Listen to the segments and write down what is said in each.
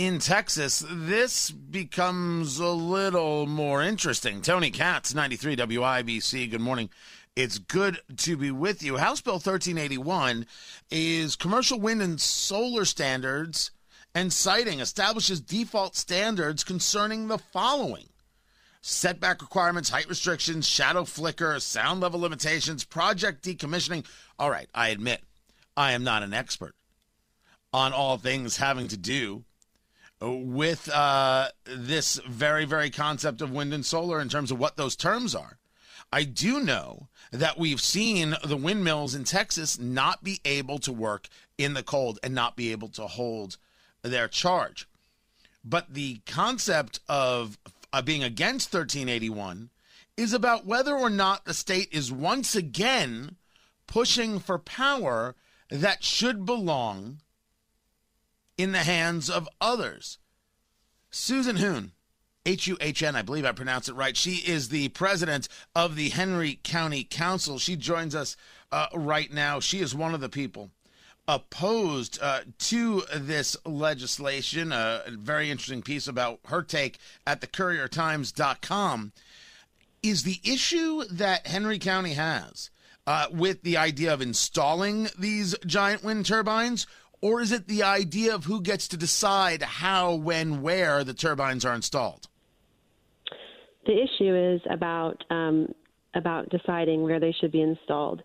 in Texas, this becomes a little more interesting. Tony Katz, 93 WIBC. Good morning. It's good to be with you. House Bill 1381 is commercial wind and solar standards and siting establishes default standards concerning the following setback requirements, height restrictions, shadow flicker, sound level limitations, project decommissioning. All right, I admit I am not an expert on all things having to do with uh, this very, very concept of wind and solar in terms of what those terms are. I do know that we've seen the windmills in Texas not be able to work in the cold and not be able to hold their charge. But the concept of uh, being against 1381 is about whether or not the state is once again pushing for power that should belong in the hands of others. Susan Huhn, H U H N, I believe I pronounced it right. She is the president of the Henry County Council. She joins us uh, right now. She is one of the people opposed uh, to this legislation. a very interesting piece about her take at the couriertimes.com. Is the issue that Henry County has uh, with the idea of installing these giant wind turbines, or is it the idea of who gets to decide how, when, where the turbines are installed? The issue is about um, about deciding where they should be installed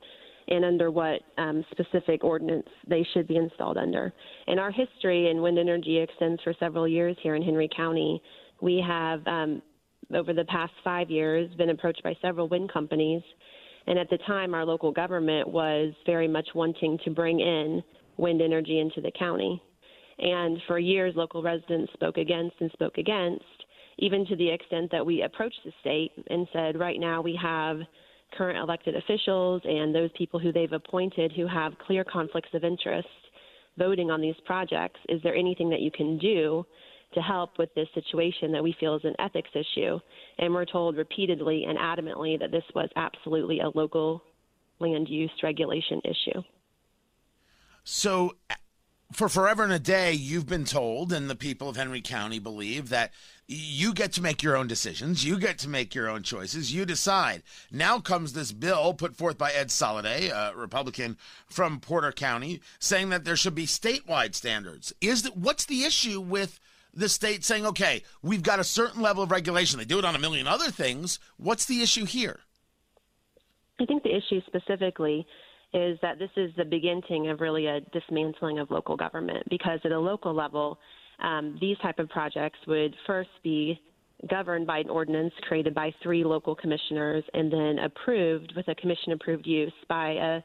and under what um, specific ordinance they should be installed under. In our history and wind energy extends for several years here in Henry County. We have, um, over the past five years, been approached by several wind companies. And at the time, our local government was very much wanting to bring in wind energy into the county. And for years, local residents spoke against and spoke against, even to the extent that we approached the state and said, right now we have current elected officials and those people who they've appointed who have clear conflicts of interest voting on these projects. Is there anything that you can do to help with this situation that we feel is an ethics issue? And we're told repeatedly and adamantly that this was absolutely a local land use regulation issue. So, for forever and a day, you've been told, and the people of Henry County believe that you get to make your own decisions. You get to make your own choices. You decide. Now comes this bill put forth by Ed Soliday, a Republican from Porter County, saying that there should be statewide standards. Is that what's the issue with the state saying, okay, we've got a certain level of regulation? They do it on a million other things. What's the issue here? I think the issue specifically is that this is the beginning of really a dismantling of local government because at a local level, um, these type of projects would first be governed by an ordinance created by three local commissioners and then approved with a commission approved use by a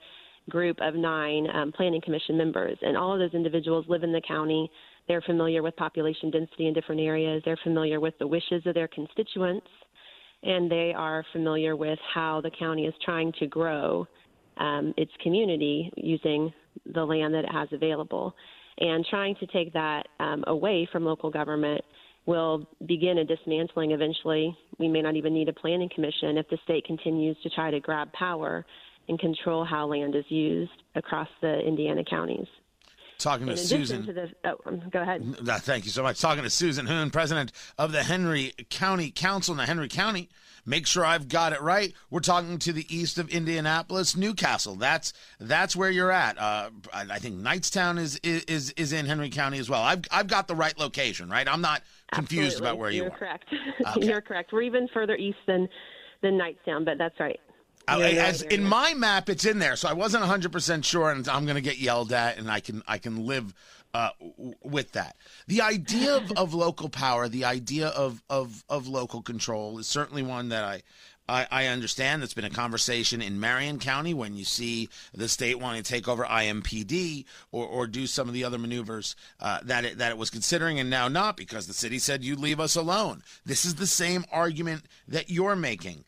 group of nine um, planning commission members. And all of those individuals live in the county. They're familiar with population density in different areas. They're familiar with the wishes of their constituents. And they are familiar with how the county is trying to grow um, its community using the land that it has available. And trying to take that um, away from local government will begin a dismantling eventually. We may not even need a planning commission if the state continues to try to grab power and control how land is used across the Indiana counties. Talking to Susan. To the, oh, um, go ahead. Thank you so much. Talking to Susan Huhn, president of the Henry County Council in the Henry County. Make sure I've got it right. We're talking to the east of Indianapolis, New Castle. That's that's where you're at. Uh, I think Knightstown is is is in Henry County as well. I've I've got the right location, right? I'm not confused Absolutely. about where you're you are. Correct. Okay. You're correct. We're even further east than than Knightstown, but that's right. As in my map, it's in there, so I wasn't 100 percent sure, and I'm going to get yelled at, and I can I can live uh, with that. The idea of, of local power, the idea of, of of local control, is certainly one that I I, I understand that's been a conversation in Marion County when you see the state wanting to take over IMPD or, or do some of the other maneuvers uh, that it, that it was considering and now not because the city said you leave us alone. This is the same argument that you're making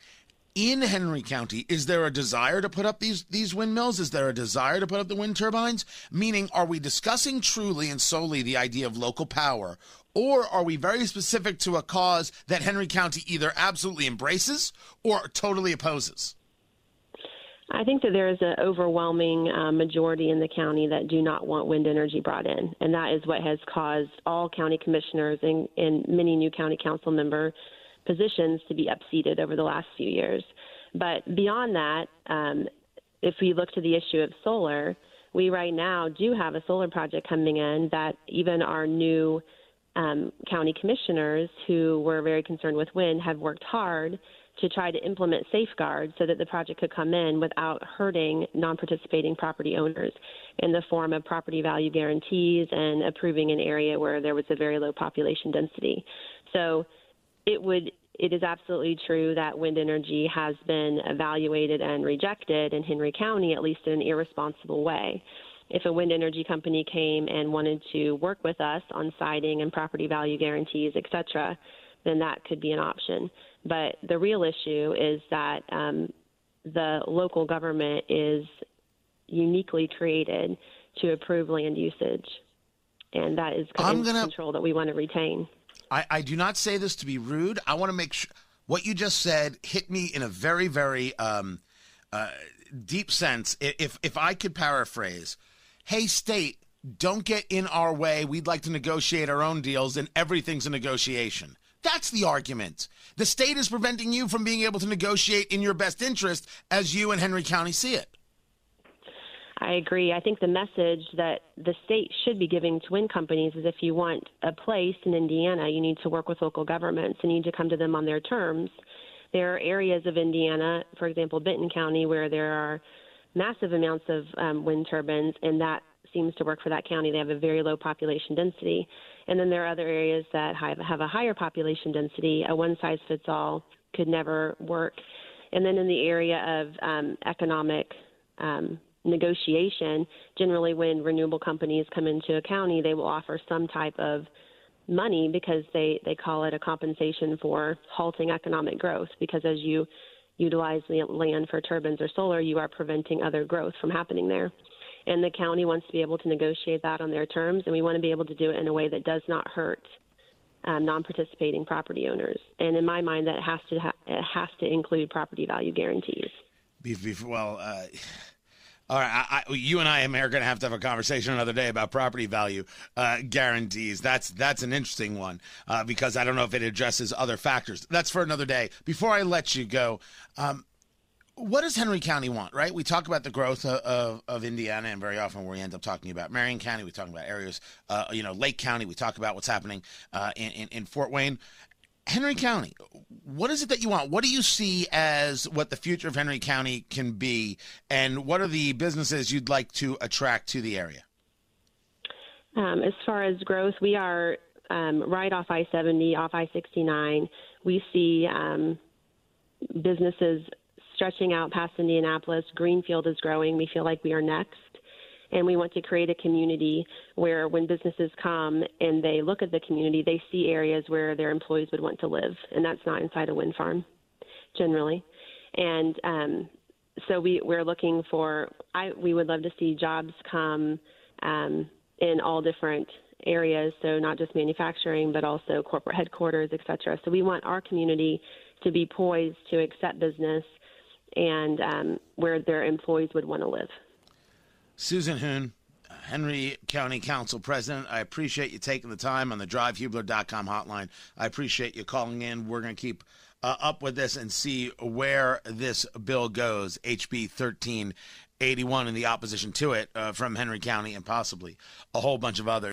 in Henry County, is there a desire to put up these these windmills? Is there a desire to put up the wind turbines? Meaning, are we discussing truly and solely the idea of local power, or are we very specific to a cause that Henry County either absolutely embraces or totally opposes? I think that there is an overwhelming uh, majority in the county that do not want wind energy brought in, and that is what has caused all county commissioners and, and many new county council member positions to be upseated over the last few years. But beyond that, um, if we look to the issue of solar, we right now do have a solar project coming in that even our new um, county commissioners who were very concerned with wind have worked hard to try to implement safeguards so that the project could come in without hurting non participating property owners in the form of property value guarantees and approving an area where there was a very low population density. So it would it is absolutely true that wind energy has been evaluated and rejected in Henry County, at least in an irresponsible way. If a wind energy company came and wanted to work with us on siting and property value guarantees, et cetera, then that could be an option. But the real issue is that um, the local government is uniquely created to approve land usage, and that is gonna, control that we want to retain. I, I do not say this to be rude. I want to make sure what you just said hit me in a very, very um, uh, deep sense. If if I could paraphrase, "Hey, state, don't get in our way. We'd like to negotiate our own deals, and everything's a negotiation." That's the argument. The state is preventing you from being able to negotiate in your best interest as you and Henry County see it. I agree. I think the message that the state should be giving to wind companies is if you want a place in Indiana, you need to work with local governments and you need to come to them on their terms. There are areas of Indiana, for example, Benton County, where there are massive amounts of um, wind turbines, and that seems to work for that county. They have a very low population density. And then there are other areas that have, have a higher population density. A one size fits all could never work. And then in the area of um, economic um, negotiation, generally when renewable companies come into a county, they will offer some type of money because they, they call it a compensation for halting economic growth. Because as you utilize the land for turbines or solar, you are preventing other growth from happening there and the county wants to be able to negotiate that on their terms, and we want to be able to do it in a way that does not hurt um, non-participating property owners. And in my mind, that has to ha- it has to include property value guarantees. Well, uh, all right, I, I, you and I are going to have to have a conversation another day about property value uh, guarantees. That's that's an interesting one uh, because I don't know if it addresses other factors. That's for another day. Before I let you go. Um, what does Henry County want, right? We talk about the growth of, of, of, Indiana, and very often we end up talking about Marion County. We talk about areas, uh, you know, Lake County. We talk about what's happening uh, in, in, in, Fort Wayne. Henry County, what is it that you want? What do you see as what the future of Henry County can be, and what are the businesses you'd like to attract to the area? Um, as far as growth, we are um, right off I 70, off I 69. We see um, businesses stretching out past Indianapolis. Greenfield is growing. We feel like we are next. And we want to create a community where when businesses come and they look at the community, they see areas where their employees would want to live. And that's not inside a wind farm, generally. And um, so we, we're looking for, I, we would love to see jobs come um, in all different areas, so not just manufacturing, but also corporate headquarters, et cetera. So we want our community to be poised to accept business and um, where their employees would want to live. Susan Huhn, Henry County Council President, I appreciate you taking the time on the drivehubler.com hotline. I appreciate you calling in. We're going to keep uh, up with this and see where this bill goes, HB 1381, and the opposition to it uh, from Henry County and possibly a whole bunch of others.